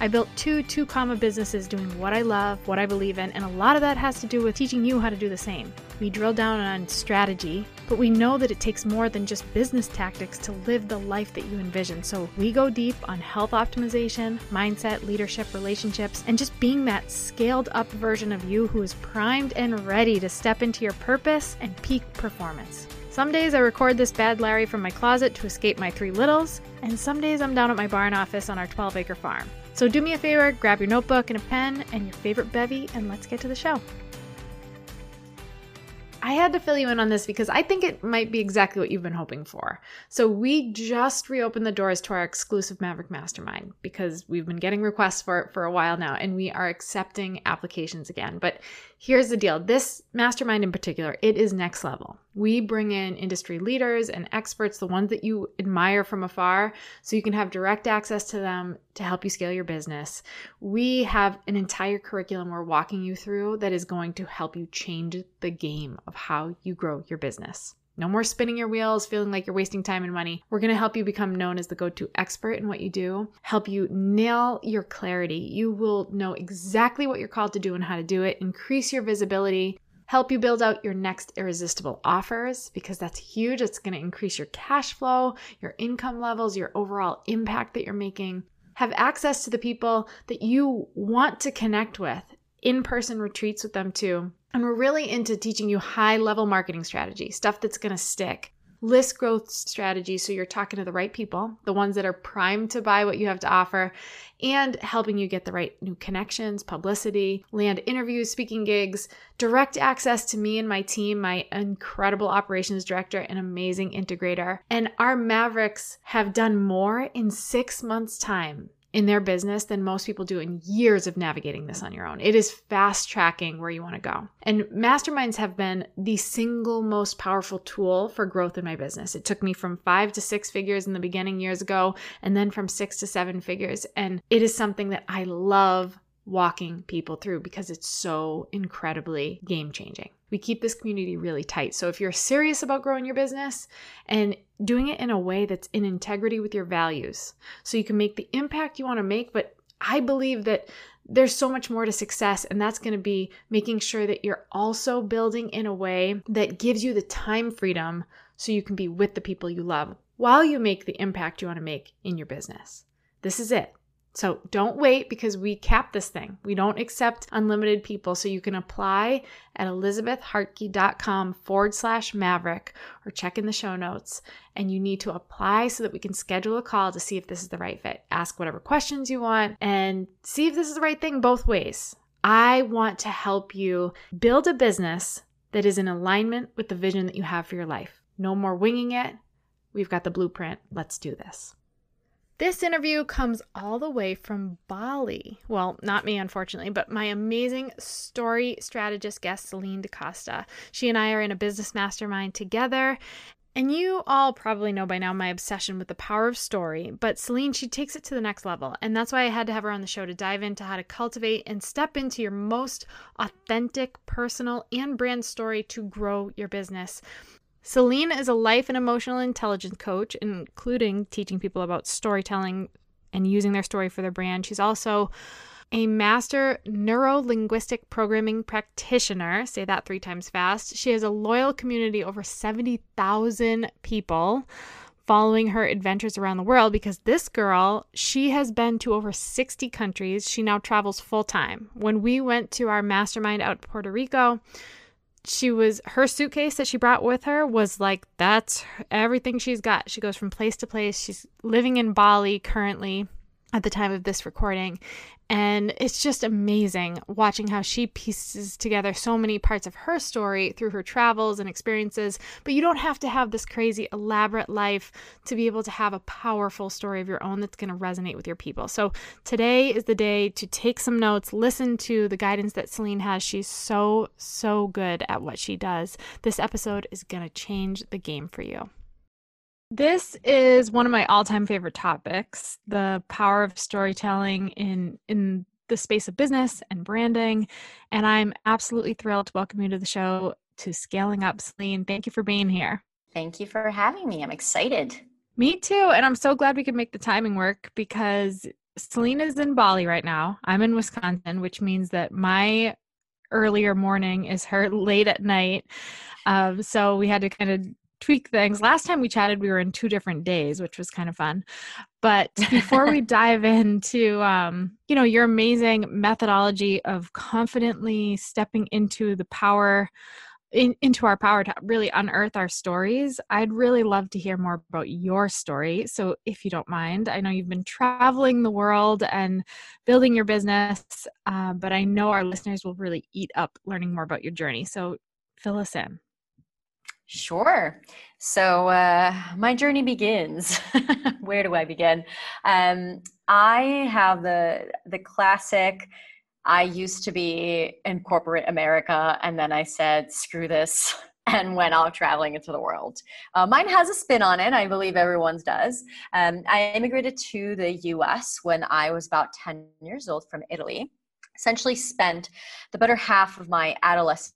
I built two two comma businesses doing what I love, what I believe in, and a lot of that has to do with teaching you how to do the same. We drill down on strategy, but we know that it takes more than just business tactics to live the life that you envision. So we go deep on health optimization, mindset, leadership, relationships, and just being that scaled up version of you who is primed and ready to step into your purpose and peak performance. Some days I record this bad Larry from my closet to escape my three littles, and some days I'm down at my barn office on our 12 acre farm. So do me a favor, grab your notebook and a pen and your favorite bevy, and let's get to the show. I had to fill you in on this because I think it might be exactly what you've been hoping for. So, we just reopened the doors to our exclusive Maverick Mastermind because we've been getting requests for it for a while now and we are accepting applications again. But here's the deal this mastermind in particular, it is next level. We bring in industry leaders and experts, the ones that you admire from afar, so you can have direct access to them to help you scale your business. We have an entire curriculum we're walking you through that is going to help you change the game of how you grow your business. No more spinning your wheels, feeling like you're wasting time and money. We're going to help you become known as the go to expert in what you do, help you nail your clarity. You will know exactly what you're called to do and how to do it, increase your visibility, help you build out your next irresistible offers because that's huge. It's going to increase your cash flow, your income levels, your overall impact that you're making. Have access to the people that you want to connect with, in person retreats with them too and we're really into teaching you high level marketing strategy, stuff that's going to stick. List growth strategy, so you're talking to the right people, the ones that are primed to buy what you have to offer, and helping you get the right new connections, publicity, land interviews, speaking gigs, direct access to me and my team, my incredible operations director and amazing integrator. And our Mavericks have done more in six months' time in their business than most people do in years of navigating this on your own. It is fast tracking where you want to go. And masterminds have been the single most powerful tool for growth in my business. It took me from five to six figures in the beginning years ago, and then from six to seven figures. And it is something that I love walking people through because it's so incredibly game changing. We keep this community really tight. So if you're serious about growing your business and doing it in a way that's in integrity with your values, so you can make the impact you want to make, but I believe that there's so much more to success, and that's going to be making sure that you're also building in a way that gives you the time freedom so you can be with the people you love while you make the impact you want to make in your business. This is it. So don't wait because we cap this thing. We don't accept unlimited people. So you can apply at elizabethhartke.com forward slash maverick or check in the show notes. And you need to apply so that we can schedule a call to see if this is the right fit. Ask whatever questions you want and see if this is the right thing both ways. I want to help you build a business that is in alignment with the vision that you have for your life. No more winging it. We've got the blueprint. Let's do this. This interview comes all the way from Bali. Well, not me, unfortunately, but my amazing story strategist guest, Celinne Da Costa. She and I are in a business mastermind together. And you all probably know by now my obsession with the power of story, but Celinne, she takes it to the next level. And that's why I had to have her on the show to dive into how to cultivate and step into your most authentic, personal, and brand story to grow your business. Celinne is a life and emotional intelligence coach, including teaching people about storytelling and using their story for their brand. She's also a master neuro linguistic programming practitioner. Say that three times fast. She has a loyal community over 70,000 people following her adventures around the world because this girl, she has been to over 60 countries. She now travels full time. When we went to our mastermind out in Puerto Rico, she was her suitcase that she brought with her was like that's everything she's got. She goes from place to place. She's living in Bali currently at the time of this recording. And it's just amazing watching how she pieces together so many parts of her story through her travels and experiences. But you don't have to have this crazy, elaborate life to be able to have a powerful story of your own that's going to resonate with your people. So today is the day to take some notes, listen to the guidance that Celinne has. She's so, so good at what she does. This episode is going to change the game for you. This is one of my all-time favorite topics, the power of storytelling in in the space of business and branding, and I'm absolutely thrilled to welcome you to the show to Scaling Up Celinne. Thank you for being here. Thank you for having me. I'm excited. Me too, and I'm so glad we could make the timing work because Celinne is in Bali right now. I'm in Wisconsin, which means that my earlier morning is her late at night. Um, so we had to kind of tweak things. Last time we chatted, we were in two different days, which was kind of fun. But before we dive into, um, you know, your amazing methodology of confidently stepping into the power, in, into our power to really unearth our stories, I'd really love to hear more about your story. So, if you don't mind, I know you've been traveling the world and building your business, uh, but I know our listeners will really eat up learning more about your journey. So, fill us in. Sure. So uh, my journey begins. Where do I begin? Um, I have the the classic. I used to be in corporate America, and then I said, "Screw this." And went out traveling into the world. Uh, mine has a spin on it. I believe everyone's does. Um, I immigrated to the US when I was about 10 years old from Italy. Essentially, spent the better half of my adolescence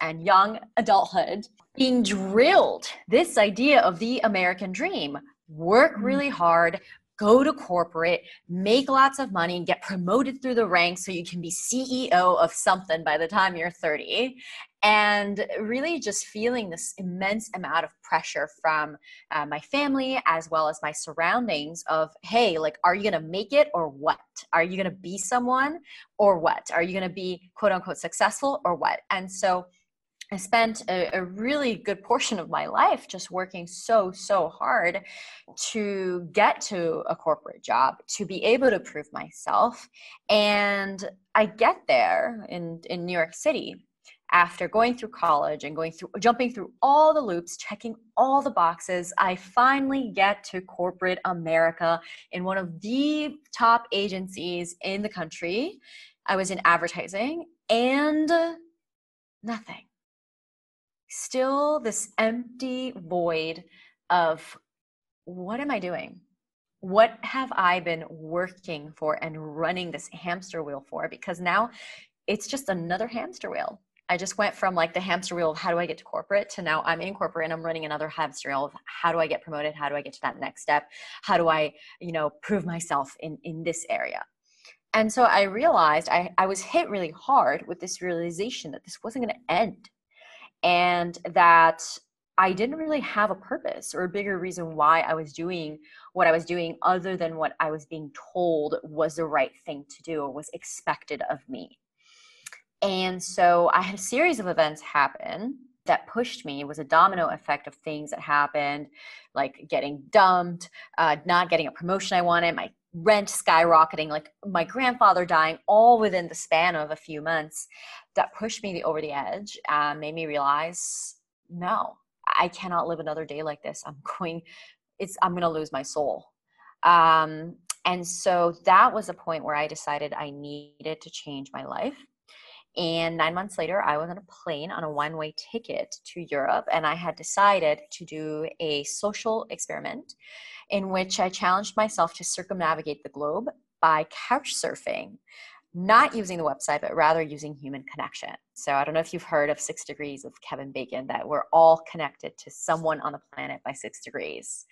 and young adulthood being drilled this idea of the American dream work mm. really hard, go to corporate, make lots of money, and get promoted through the ranks so you can be CEO of something by the time you're 30. And really just feeling this immense amount of pressure from uh, my family as well as my surroundings of, hey, like, are you to make it or what? Are you to be someone or what? Are you to be quote unquote successful or what? And so, I spent a, a, really good portion of my life just working so, so hard to get to a corporate job, to be able to prove myself. And I get there in, in New York City after going through college and going through jumping through all the loops checking all the boxes i finally get to corporate america in one of the top agencies in the country i was in advertising and nothing still this empty void of what am I doing? What have I been working for and running this hamster wheel for? Because now it's just another hamster wheel. I just went from like the hamster wheel of how do I get to corporate to now I'm in corporate and I'm running another hamster wheel of how do I get promoted? How do I get to that next step? How do I, you know, prove myself in, in this area? And so I realized I, I was hit really hard with this realization that this wasn't going to end and that I didn't really have a purpose or a bigger reason why I was doing what I was doing other than what I was being told was the right thing to do or was expected of me. And so I had a series of events happen that pushed me. Was a domino effect of things that happened, like getting dumped, uh, not getting a promotion I wanted, my rent skyrocketing, like my grandfather dying, all within the span of a few months that pushed me over the edge and made me realize no, I cannot live another day like this. I'm going, it's, I'm going to lose my soul. Um, and so that was a point where I decided I needed to change my life. And nine months later, I was on a plane on a one way ticket to Europe, and I had decided to do a social experiment in which I challenged myself to circumnavigate the globe by couch surfing, not using the website, but rather using human connection. So I don't know if you've heard of Six Degrees of Kevin Bacon, that we're all connected to someone on the planet by six degrees.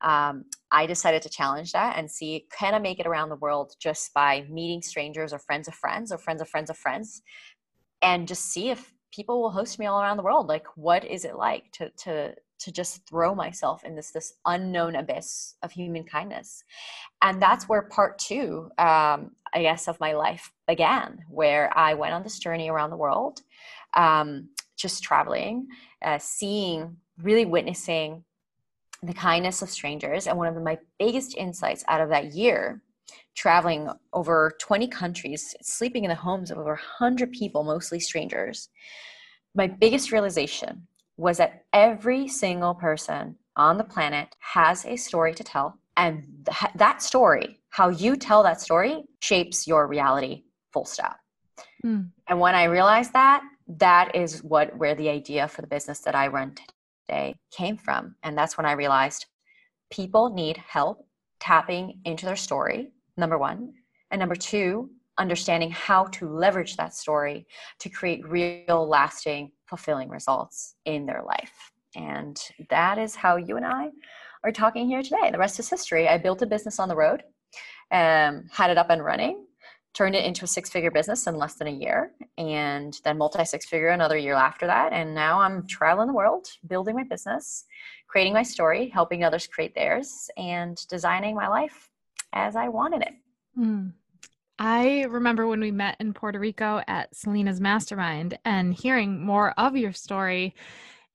Um, I decided to challenge that and see can I make it around the world just by meeting strangers or friends of friends or friends of friends of friends and just see if people will host me all around the world. Like, what is it like to, to, to just throw myself in this this unknown abyss of human kindness and that's where part two um, i guess of my life began where i went on this journey around the world um, just traveling uh, seeing really witnessing the kindness of strangers and one of the, my biggest insights out of that year traveling over 20 countries, sleeping in the homes of over 100 people, mostly strangers, my biggest realization was that every single person on the planet has a story to tell. And th- that story, how you tell that story, shapes your reality, full stop. Mm. And when I realized that, that is what where the idea for the business that I run today came from. And that's when I realized people need help tapping into their story, number one. And number two, understanding how to leverage that story to create real, lasting, fulfilling results in their life. And that is how you and I are talking here today. The rest is history. I built a business on the road, um, had it up and running, turned it into a six figure business in less than a year, and then multi six figure another year after that. And now I'm traveling the world, building my business, creating my story, helping others create theirs, and designing my life as I wanted it. Mm. I remember when we met in Puerto Rico at Selena's Mastermind and hearing more of your story.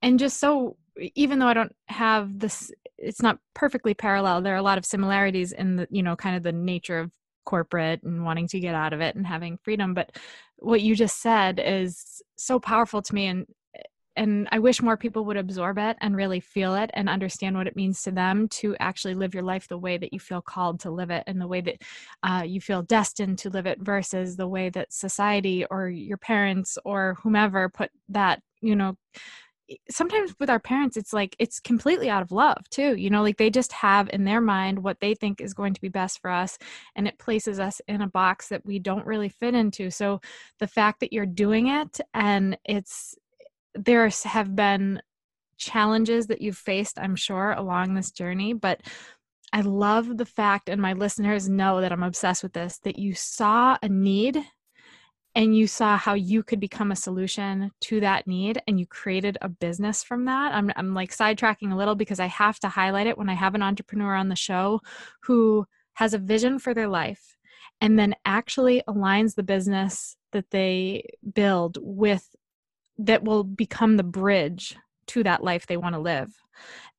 And just so, even though I don't have this, it's not perfectly parallel, there are a lot of similarities in the, you know, kind of the nature of corporate and wanting to get out of it and having freedom. But what you just said is so powerful to me. And and I wish more people would absorb it and really feel it and understand what it means to them to actually live your life the way that you feel called to live it and the way that uh, you feel destined to live it versus the way that society or your parents or whomever put that, you know, sometimes with our parents it's like it's completely out of love too you know like they just have in their mind what they think is going to be best for us and it places us in a box that we don't really fit into so the fact that you're doing it and it's there have been challenges that you've faced, I'm sure, along this journey, but I love the fact, and my listeners know that I'm obsessed with this, that you saw a need and you saw how you could become a solution to that need and you created a business from that. I'm, I'm like sidetracking a little because I have to highlight it when I have an entrepreneur on the show who has a vision for their life and then actually aligns the business that they build with that will become the bridge to that life they want to live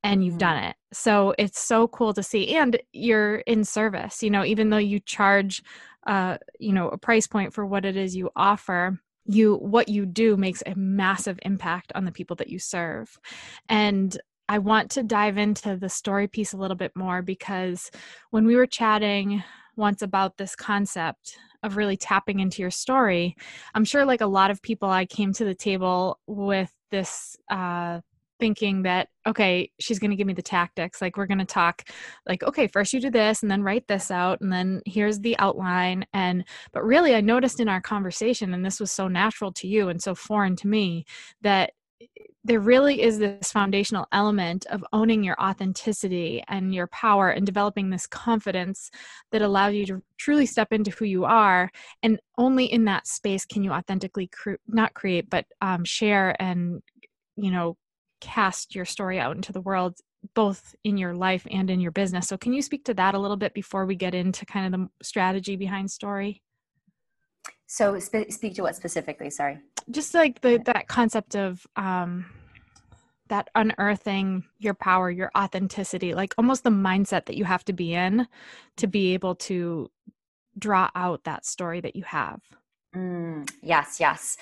and you've mm-hmm. done it so it's so cool to see and you're in service you know even though you charge uh you know a price point for what it is you offer you what you do makes a massive impact on the people that you serve and I want to dive into the story piece a little bit more because when we were chatting once about this concept of really tapping into your story i'm sure like a lot of people i came to the table with this uh thinking that okay she's going to give me the tactics like we're going to talk like okay first you do this and then write this out and then here's the outline and but really i noticed in our conversation and this was so natural to you and so foreign to me that there really is this foundational element of owning your authenticity and your power and developing this confidence that allows you to truly step into who you are and only in that space can you authentically cre- not create but um, share and you know cast your story out into the world both in your life and in your business. So can you speak to that a little bit before we get into kind of the strategy behind story? So sp- speak to what specifically sorry. Just like the that concept of um that unearthing your power your authenticity like almost the mindset that you have to be in to be able to draw out that story that you have. Mm, yes yes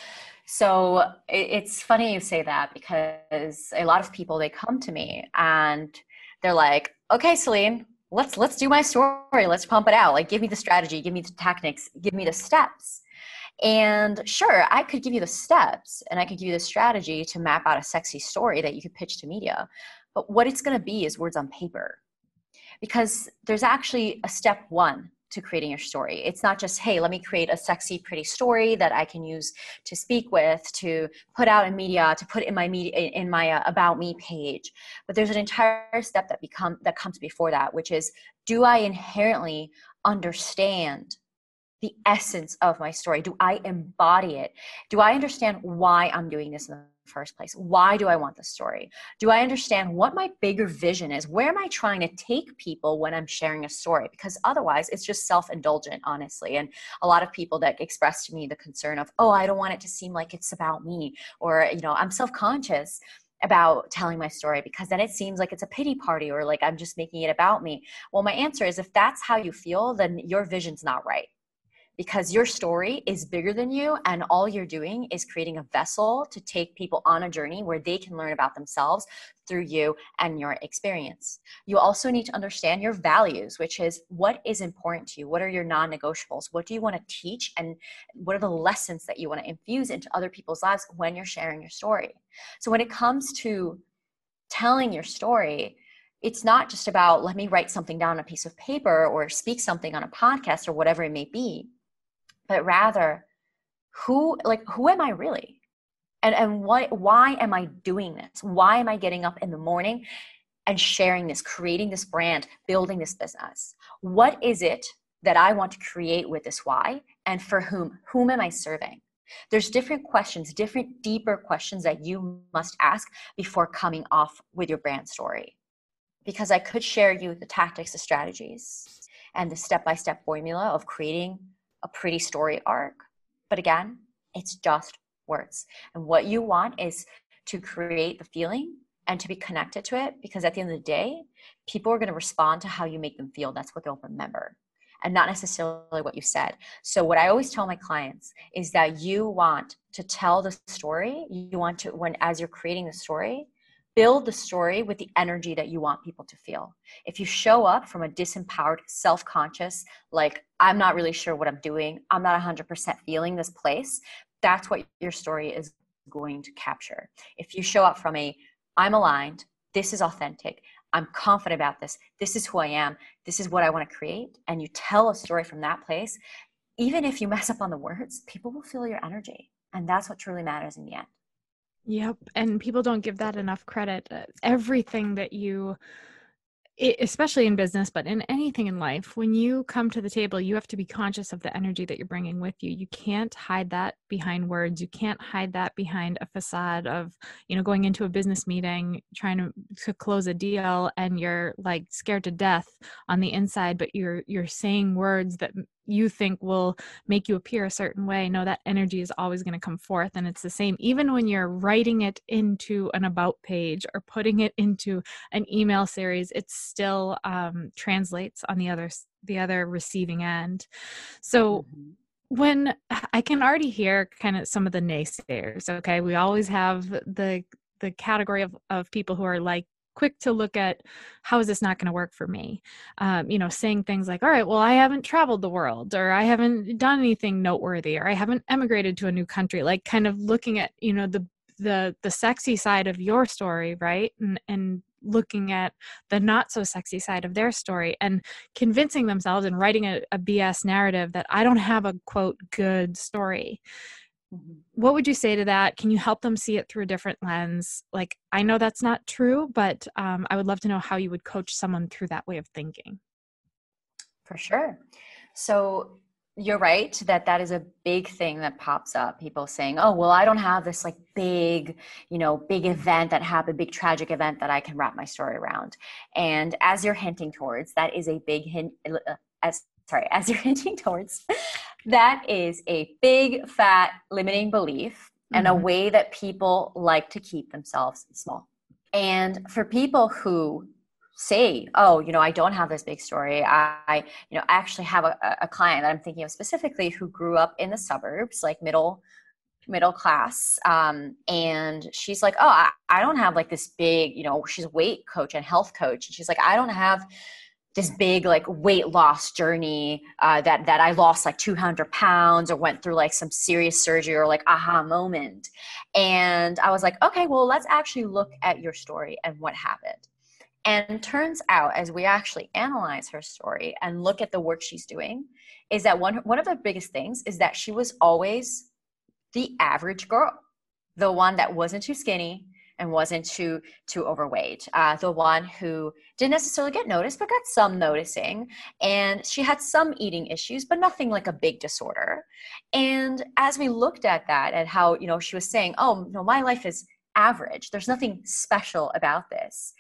so it's funny you say that because a lot of people they come to me and they're like okay Celinne, let's let's do my story. Let's pump it out. Like give me the strategy. Give me the tactics. Give me the steps. And sure, I could give you the steps and I could give you the strategy to map out a sexy story that you could pitch to media. But what it's going to be is words on paper. Because there's actually a step one to creating your story. It's not just, hey, let me create a sexy, pretty story that I can use to speak with, to put out in media, to put in my media in my uh, about me page. But there's an entire step that become that comes before that, which is, do I inherently understand the essence of my story? Do I embody it? Do I understand why I'm doing this in first place? Why do I want this story? Do I understand what my bigger vision is? Where am I trying to take people when I'm sharing a story? Because otherwise, it's just self indulgent, honestly. And a lot of people that express to me the concern of, oh, I don't want it to seem like it's about me, or, you know, I'm self conscious about telling my story because then it seems like it's a pity party or like I'm just making it about me. Well, my answer is if that's how you feel, then your vision's not right because your story is bigger than you and all you're doing is creating a vessel to take people on a journey where they can learn about themselves through you and your experience. You also need to understand your values, which is what is important to you? What are your non negotiables? What do you want to teach? And what are the lessons that you want to infuse into other people's lives when you're sharing your story? So, when it comes to telling your story, it's not just about let me write something down on a piece of paper or speak something on a podcast or whatever it may be but rather who like who am i really? And and what why am i doing this? Why am i getting up in the morning and sharing this creating this brand building this business? What is it that i want to create with this why? And for whom whom am i serving? There's different questions different deeper questions that you must ask before coming off with your brand story. Because i could share you the tactics the strategies and the step-by-step formula of creating a pretty story arc. But again, it's just words. And what you want is to create the feeling and to be connected to it because at the end of the day, people are going to respond to how you make them feel. That's what they'll remember and not necessarily what you said. So what I always tell my clients is that you want to tell the story. You want to when as you're creating the story, build the story with the energy that you want people to feel. If you show up from a disempowered, self conscious, like, I'm not really sure what I'm doing, I'm not 100% feeling this place, that's what your story is going to capture. If you show up from a, I'm aligned, this is authentic, I'm confident about this, this is who I am, this is what I want to create, and you tell a story from that place, even if you mess up on the words, people will feel your energy. And that's what truly matters in the end. Yep. And people don't give that enough credit. Uh, everything that you, especially in business, but in anything in life, when you come to the table, you have to be conscious of the energy that you're bringing with you. You can't hide that behind words. You can't hide that behind a facade of, you know, going into a business meeting, trying to, to close a deal, and you're like scared to death on the inside, but you're you're saying words that you think will make you appear a certain way no that energy is always going to come forth and it's the same. Even when you're writing it into an about page or putting it into an email series it still um, translates on the other the other receiving end. So mm-hmm. when I can already hear kind of some of the naysayers, okay, we always have the the category of, of people who are like quick to look at how is this not going to work for me um, you know saying things like all right well i haven't traveled the world or i haven't done anything noteworthy or i haven't emigrated to a new country like kind of looking at you know the the the sexy side of your story right and and looking at the not so sexy side of their story and convincing themselves and writing a, a bs narrative that i don't have a quote good story. What would you say to that? Can you help them see it through a different lens? Like, I know that's not true, but um, I would love to know how you would coach someone through that way of thinking. For sure. So, you're right that that is a big thing that pops up people saying oh well i don't have this like big you know big event that happened big tragic event that i can wrap my story around and as you're hinting towards that is a big hint uh, as sorry as you're hinting towards that is a big fat limiting belief and mm-hmm. a way that people like to keep themselves small. And for people who say, oh, you know, I don't have this big story. I, you know, I actually have a, a client that I'm thinking of specifically who grew up in the suburbs, like middle middle class um, and she's like oh I, I don't have like this big you know she's weight coach and health coach and she's like i don't have this big like weight loss journey uh, that that I lost like 200 pounds or went through like some serious surgery or like aha moment. And I was like, okay, well, let's actually look at your story and what happened. And turns out, as we actually analyze her story and look at the work she's doing, is that one one of the biggest things is that she was always the average girl, the one that wasn't too skinny, and wasn't too too overweight. Uh, the one who didn't necessarily get noticed, but got some noticing, and she had some eating issues, but nothing like a big disorder. And as we looked at that, and how you know she was saying, "Oh no, my life is average. There's nothing special about this."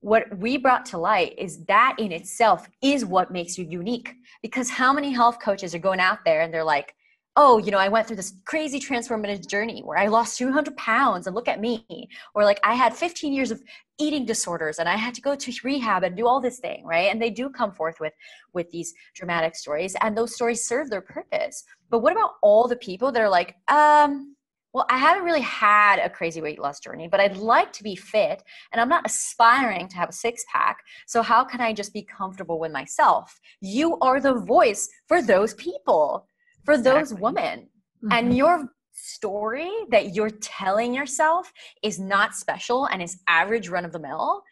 What we brought to light is that in itself is what makes you unique. Because how many health coaches are going out there and they're like, oh, you know, I went through this crazy transformative journey where I lost 200 pounds and look at me. Or like I had 15 years of eating disorders and I had to go to rehab and do all this thing, right? And they do come forth with with these dramatic stories and those stories serve their purpose. But what about all the people that are like, um, well, I haven't really had a crazy weight loss journey, but I'd like to be fit and I'm not aspiring to have a six pack. So, how can I just be comfortable with myself? You are the voice for those people, for exactly. those women. Mm-hmm. And your story that you're telling yourself is not special and is average run of the mill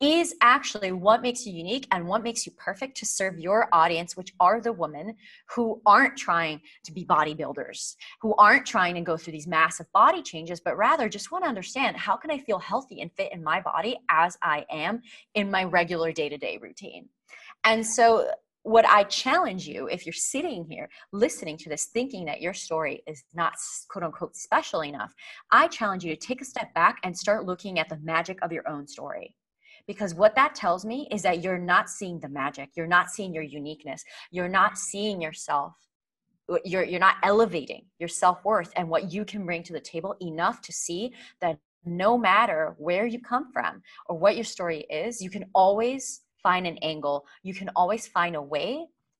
is actually what makes you unique and what makes you perfect to serve your audience, which are the women who aren't trying to be bodybuilders, who aren't trying to go through these massive body changes, but rather just want to understand how can I feel healthy and fit in my body as I am in my regular day to day routine. And so, what I challenge you, if you're sitting here listening to this, thinking that your story is not quote unquote special enough, I challenge you to take a step back and start looking at the magic of your own story. Because what that tells me is that you're not seeing the magic. You're not seeing your uniqueness. You're not seeing yourself. You're you're not elevating your self-worth and what you can bring to the table enough to see that no matter where you come from or what your story is you can always find an angle you can always find a way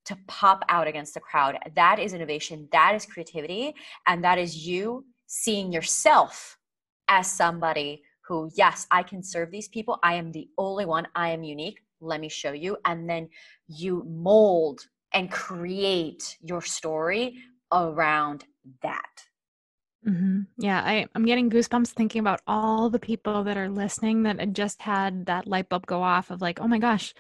to pop out against the crowd that is innovation that is creativity and that is you seeing yourself as somebody who, yes, I can serve these people. I am the only one. I am unique. Let me show you. And then you mold and create your story around that. Mm-hmm. Yeah, I, I'm getting goosebumps thinking about all the people that are listening that just had that light bulb go off of like, oh my gosh,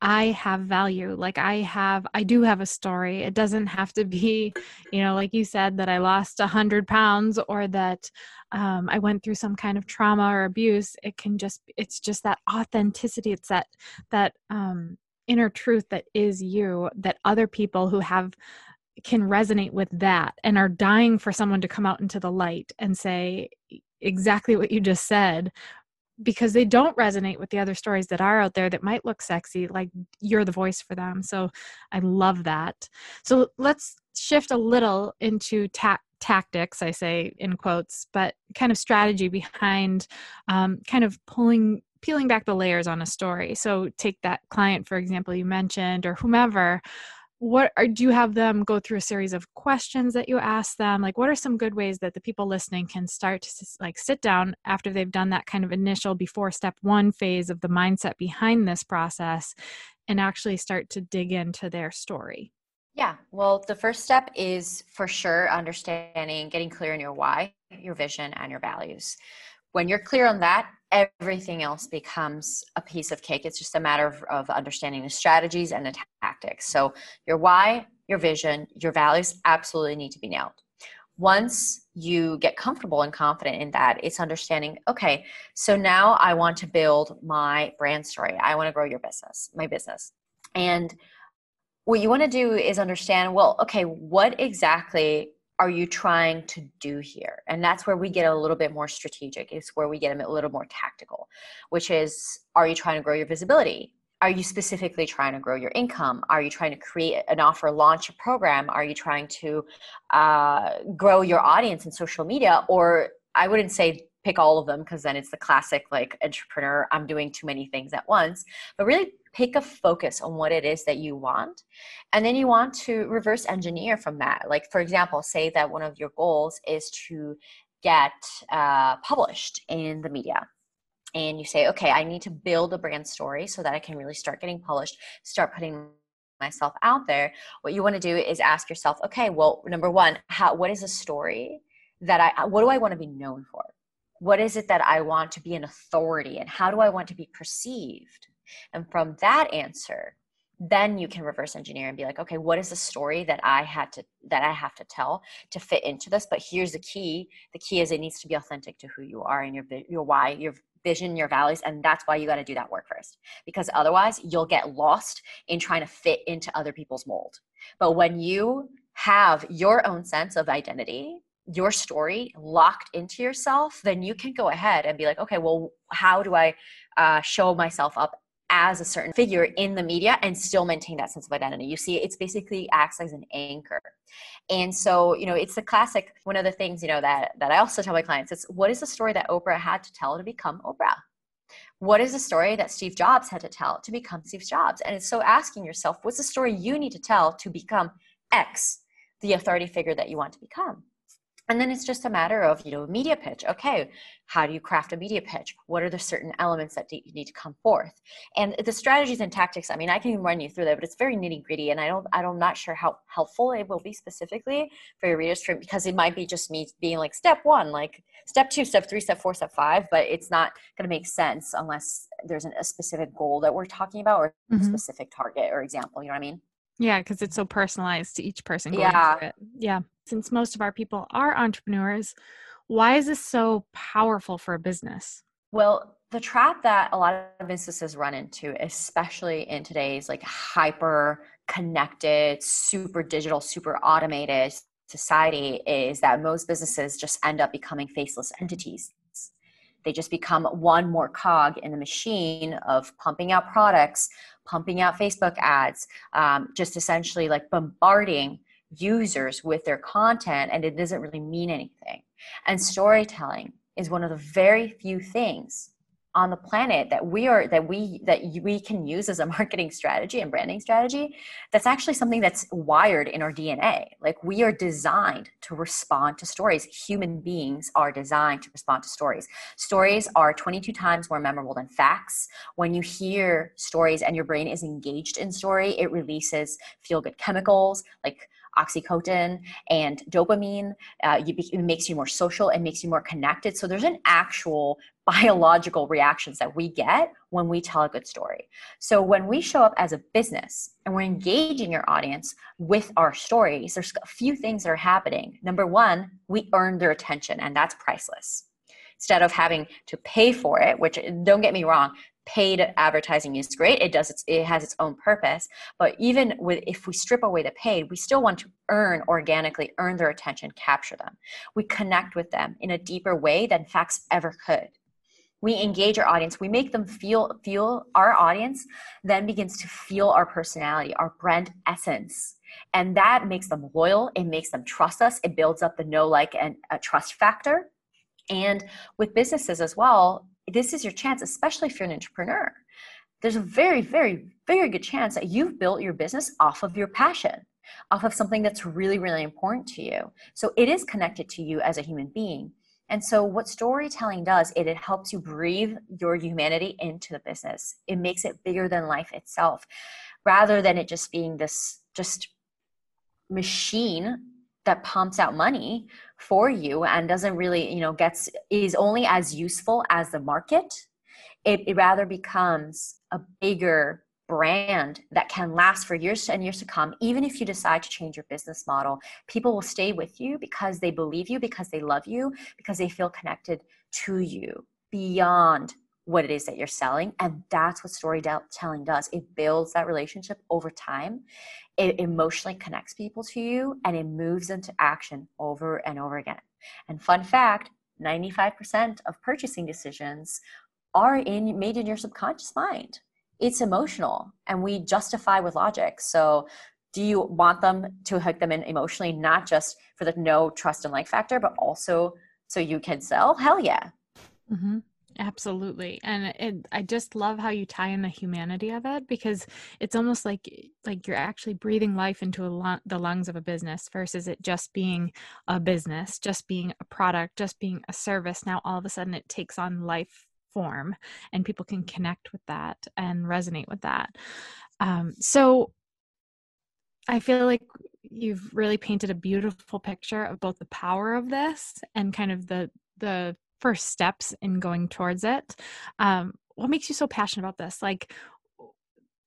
I have value. Like I have, I do have a story. It doesn't have to be, you know, like you said, that I lost a hundred pounds or that um, I went through some kind of trauma or abuse. It can just, it's just that authenticity. It's that, that, um, inner truth that is you that other people who have can resonate with that and are dying for someone to come out into the light and say exactly what you just said because they don't resonate with the other stories that are out there that might look sexy like you're the voice for them. So i love that. So let's shift a little into ta- tactics i say in quotes but kind of strategy behind um, kind of pulling peeling back the layers on a story. So take that client for example you mentioned or whomever what are do you have them go through a series of questions that you ask them? Like what are some good ways that the people listening can start to like sit down after they've done that kind of initial before step one phase of the mindset behind this process and actually start to dig into their story? Yeah well the first step is for sure understanding getting clear on your why your vision and your values. When you're clear on that everything else becomes a piece of cake. It's just a matter of, of understanding the strategies and the tactics. So, your why, your vision, your values absolutely need to be nailed. Once you get comfortable and confident in that, it's understanding, okay, so now I want to build my brand story. I want to grow your business, my business. And what you want to do is understand, well, okay, what exactly are you trying to do here? And that's where we get a little bit more strategic. It's where we get a little more tactical, which is are you trying to grow your visibility? Are you specifically trying to grow your income? Are you trying to create an offer, launch a program? Are you trying to uh, grow your audience in social media? Or I wouldn't say pick all of them because then it's the classic like entrepreneur, I'm doing too many things at once. But really pick a focus on what it is that you want and then you want to reverse engineer from that like for example say that one of your goals is to get uh, published in the media and you say okay i need to build a brand story so that i can really start getting published start putting myself out there what you want to do is ask yourself okay well number one how what is a story that i what do i want to be known for what is it that i want to be an authority and how do i want to be perceived and from that answer, then you can reverse engineer and be like, okay, what is the story that I had to that I have to tell to fit into this? But here's the key. The key is it needs to be authentic to who you are and your your why, your vision, your values, and that's why you got to do that work first. Because otherwise, you'll get lost in trying to fit into other people's mold. But when you have your own sense of identity, your story locked into yourself, then you can go ahead and be like, okay, well, how do I uh, show myself up as a certain figure in the media and still maintain that sense of identity. You see, it's basically acts as an anchor. And so, you know, it's the classic one of the things, you know, that that I also tell my clients, it's what is the story that Oprah had to tell to become Oprah? What is the story that Steve Jobs had to tell to become Steve Jobs? And it's so asking yourself, what's the story you need to tell to become X, the authority figure that you want to become? And then it's just a matter of you know media pitch okay how do you craft a media pitch what are the certain elements that you need to come forth and the strategies and tactics i mean i can run you through that but it's very nitty gritty and i don't i don't not sure how helpful it will be specifically for your readers because it might be just me being like step one like step two step three step four step five but it's not going to make sense unless there's an, a specific goal that we're talking about or mm-hmm. a specific target or example you know what i mean yeah, because it's so personalized to each person. yeah. Yeah. Since most of our people are entrepreneurs, why is this so powerful for a business? Well, the trap that a lot of businesses run into, especially in today's like hyper connected, super digital, super automated society, is that most businesses just end up becoming faceless entities. They just become one more cog in the machine of pumping out products, pumping out Facebook ads, um, just essentially like bombarding users with their content, and it doesn't really mean anything. And mm-hmm. storytelling is one of the very few things on the planet that we are that we that we can use as a marketing strategy and branding strategy that's actually something that's wired in our dna like we are designed to respond to stories. Human beings are designed to respond to stories. Stories are 22 times more memorable than facts. When you hear stories and your brain is engaged in story it releases feel good chemicals like oxytocin and dopamine. Uh, you, it makes you more social. It makes you more connected. So there's an actual biological reactions that we get when we tell a good story. So when we show up as a business and we're engaging your audience with our stories, there's a few things that are happening. Number one, we earn their attention, and that's priceless. Instead of having to pay for it, which don't get me wrong, paid advertising is great. It does its, it has its own purpose. But even with if we strip away the paid we still want to earn organically earn their attention capture them. We connect with them in a deeper way than facts ever could. We engage our audience. We make them feel feel our audience then begins to feel our personality our brand essence. And that makes them loyal. It makes them trust us. It builds up the know like and a trust factor. And with businesses as well this is your chance, especially if you're an entrepreneur. There's a very, very, very good chance that you've built your business off of your passion, off of something that's really, really important to you. So it is connected to you as a human being. And so, what storytelling does, it, it helps you breathe your humanity into the business. It makes it bigger than life itself, rather than it just being this just machine that pumps out money for you and doesn't really you know gets is only as useful as the market it, it rather becomes a bigger brand that can last for years and years to come. Even if you decide to change your business model people will stay with you because they believe you because they love you because they feel connected to you beyond what it is that you're selling and that's what storytelling does it builds that relationship over time it emotionally connects people to you and it moves into action over and over again. And fun fact 95% of purchasing decisions are in, made in your subconscious mind. It's emotional and we justify with logic. So, do you want them to hook them in emotionally, not just for the no trust and like factor, but also so you can sell? Hell yeah. Mm-hmm. Absolutely. And it, I just love how you tie in the humanity of it because it's almost like like you're actually breathing life into a lo- the lungs of a business versus it just being a business, just being a product, just being a service. Now all of a sudden it takes on life form and people can connect with that and resonate with that. Um, so I feel like you've really painted a beautiful picture of both the power of this and kind of the the first steps in going towards it um, what makes you so passionate about this like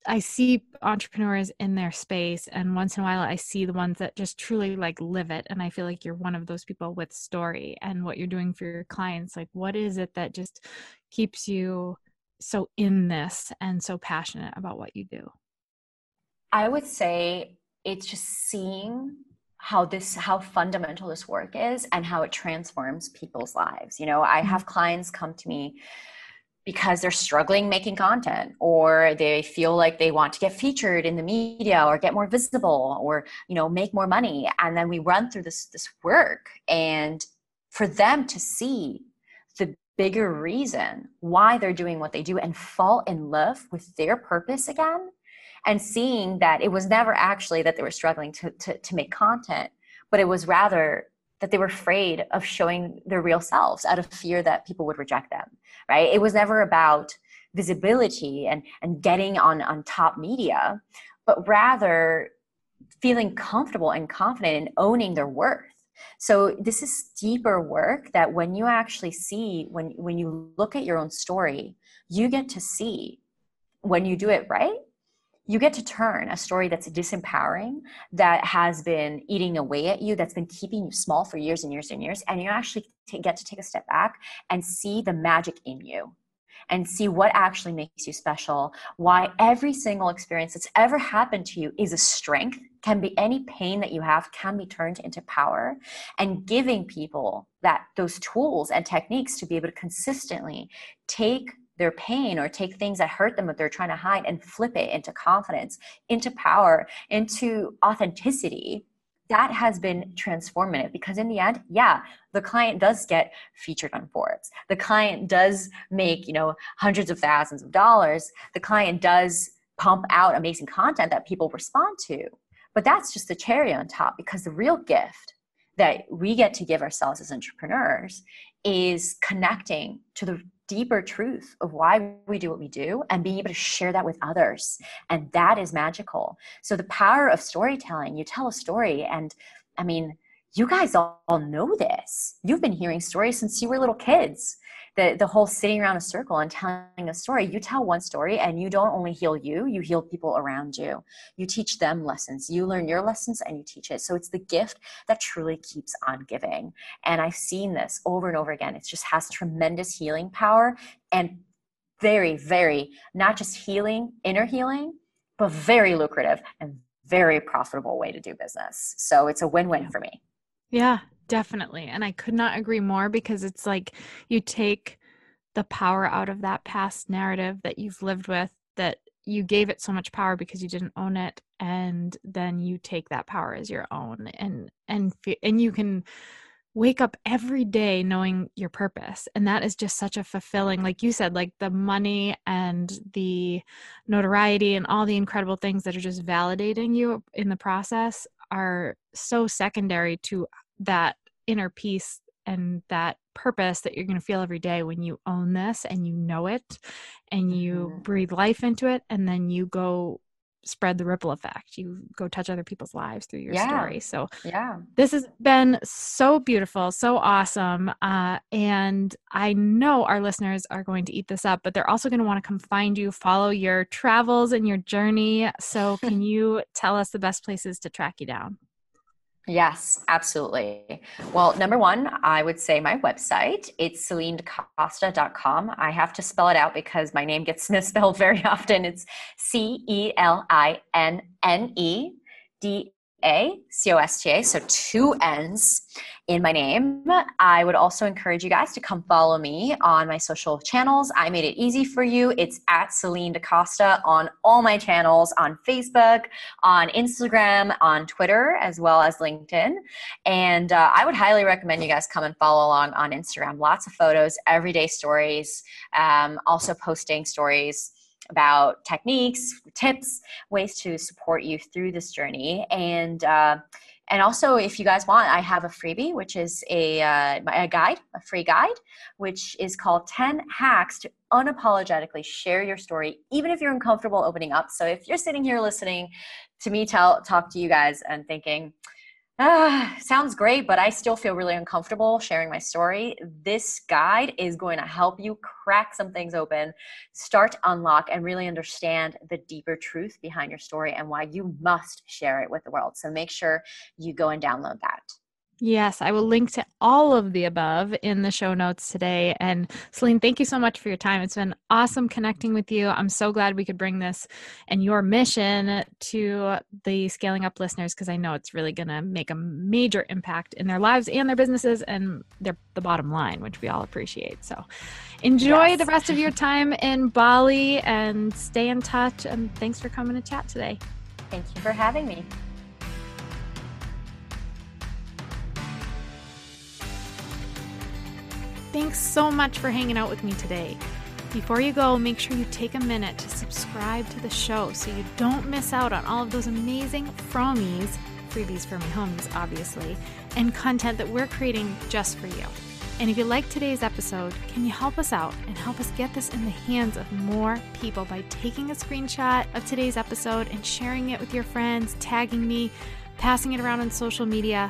I see entrepreneurs in their space, and once in a while, I see the ones that just truly like live it. And I feel like you're one of those people with story and what you're doing for your clients. Like, what is it that just keeps you so in this and so passionate about what you do? I would say it's just seeing how this how fundamental this work is and how it transforms people's lives you know i mm-hmm. have clients come to me because they're struggling making content or they feel like they want to get featured in the media or get more visible or you know make more money and then we run through this this work and for them to see the bigger reason why they're doing what they do and fall in love with their purpose again and seeing that it was never actually that they were struggling to, to, to make content but it was rather that they were afraid of showing their real selves out of fear that people would reject them right? It was never about visibility and and getting on on top media but rather feeling comfortable and confident in owning their worth. So this is deeper work that when you actually see when when you look at your own story you get to see when you do it right you get to turn a story that's disempowering, that has been eating away at you, that's been keeping you small for years and years and years, and you actually t- get to take a step back and see the magic in you and see what actually makes you special, why every single experience that's ever happened to you is a strength, can be any pain that you have can be turned into power, and giving people that those tools and techniques to be able to consistently take their pain or take things that hurt them that they're trying to hide and flip it into confidence, into power, into authenticity, that has been transformative because in the end, yeah, the client does get featured on Forbes. The client does make, you know, hundreds of thousands of dollars. The client does pump out amazing content that people respond to. But that's just the cherry on top because the real gift that we get to give ourselves as entrepreneurs is connecting to the deeper truth of why we do what we do and being able to share that with others. And that is magical. So, the power of storytelling, you tell a story, and I mean, you guys all, know this. You've been hearing stories since you were little kids the the whole sitting around a circle and telling a story. You tell one story and you don't only heal you you heal people around you. You teach them lessons. You learn your lessons and you teach it. So it's the gift that truly keeps on giving. And i've seen this over and over again. It just has tremendous healing power and very very not just healing inner healing but very lucrative and very profitable way to do business. So it's a win-win for me. Yeah Definitely. And I could not agree more because it's like you take the power out of that past narrative that you've lived with that you gave it so much power because you didn't own it and then you take that power as your own and and and you can wake up every day knowing your purpose and that is just such a fulfilling like you said like the money and the notoriety and all the incredible things that are just validating you in the process are so secondary to that inner peace and that purpose that you're going to feel every day when you own this and you know it and you mm-hmm. breathe life into it and then you go spread the ripple effect. You go touch other people's lives through your yeah. story. So yeah. this has been so beautiful so awesome uh, and i know our listeners are going to eat this up but they're also going to want to come find you follow your travels and your journey. So can you tell us the best places to track you down Yes, absolutely. Well, number one, I would say my website. It's celinnedacosta.com. I have to spell it out because my name gets misspelled very often. It's C E L I N N E D A C O S T A. So two N's in my name. I would also encourage you guys to come follow me on my social channels. I made it easy for you. It's at Celinne DaCosta on all my channels on Facebook, on Instagram, on Twitter, as well as LinkedIn. And uh, I would highly recommend you guys come and follow along on Instagram. Lots of photos, everyday stories, um, also posting stories about techniques, tips, ways to support you through this journey. And uh, and also, if you guys want, I have a freebie, which is a, uh, a guide, a free guide, which is called 10 Hacks to Unapologetically Share Your Story, even if you're uncomfortable opening up. So if you're sitting here listening to me tell, talk to you guys and thinking, ah, sounds great, but I still feel really uncomfortable sharing my story. This guide is going to help you crack some things open, start to unlock, and really understand the deeper truth behind your story and why you must share it with the world. So make sure you go and download that. Yes, I will link to all of the above in the show notes today. And Celinne, thank you so much for your time. It's been awesome connecting with you. I'm so glad we could bring this and your mission to the Scaling Up listeners because I know it's really going to make a major impact in their lives and their businesses and their the bottom line, which we all appreciate. So enjoy yes. the rest of your time in Bali and stay in touch. And thanks for coming to chat today. Thank you for having me. Thanks so much for hanging out with me today. Before you go, make sure you take a minute to subscribe to the show so you don't miss out on all of those amazing Fromies, freebies for my homies, obviously, and content that we're creating just for you. And if you like today's episode, can you help us out and help us get this in the hands of more people by taking a screenshot of today's episode and sharing it with your friends, tagging me, passing it around on social media?